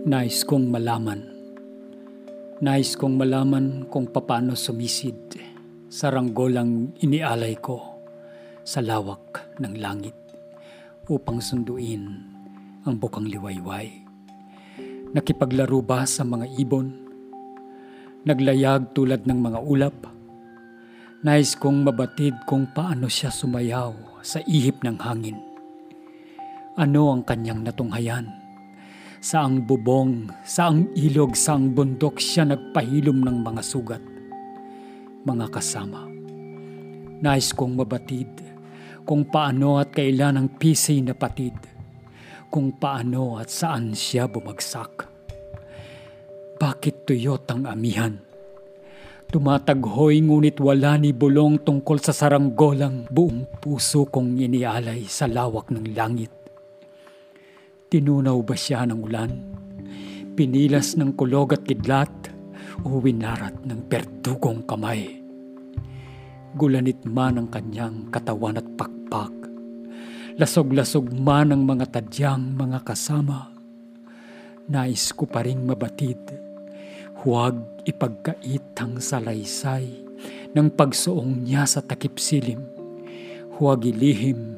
Nais kong malaman. Nais kong malaman kung paano sumisid sa ranggolang inialay ko sa lawak ng langit upang sunduin ang bukang liwayway. Nakipaglaro ba sa mga ibon? Naglayag tulad ng mga ulap? Nais kong mabatid kung paano siya sumayaw sa ihip ng hangin. Ano ang kanyang natunghayan? Saang bubong, saang ilog, saang bundok siya nagpahilom ng mga sugat. Mga kasama, nais kong mabatid kung paano at kailan ang pisay na patid, kung paano at saan siya bumagsak. Bakit tuyot ang amihan? Tumataghoy ngunit wala ni bulong tungkol sa saranggolang buong puso kong inialay sa lawak ng langit Tinunaw ba siya ng ulan? Pinilas ng kulog at kidlat o winarat ng perdugong kamay? Gulanit man ang kanyang katawan at pakpak. Lasog-lasog man ang mga tadyang mga kasama. Nais ko pa ring mabatid. Huwag ipagkait ang salaysay ng pagsuong niya sa takip silim. Huwag ilihim,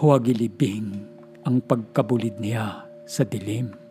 huwag ilibing ang pagkabulid niya sa dilim.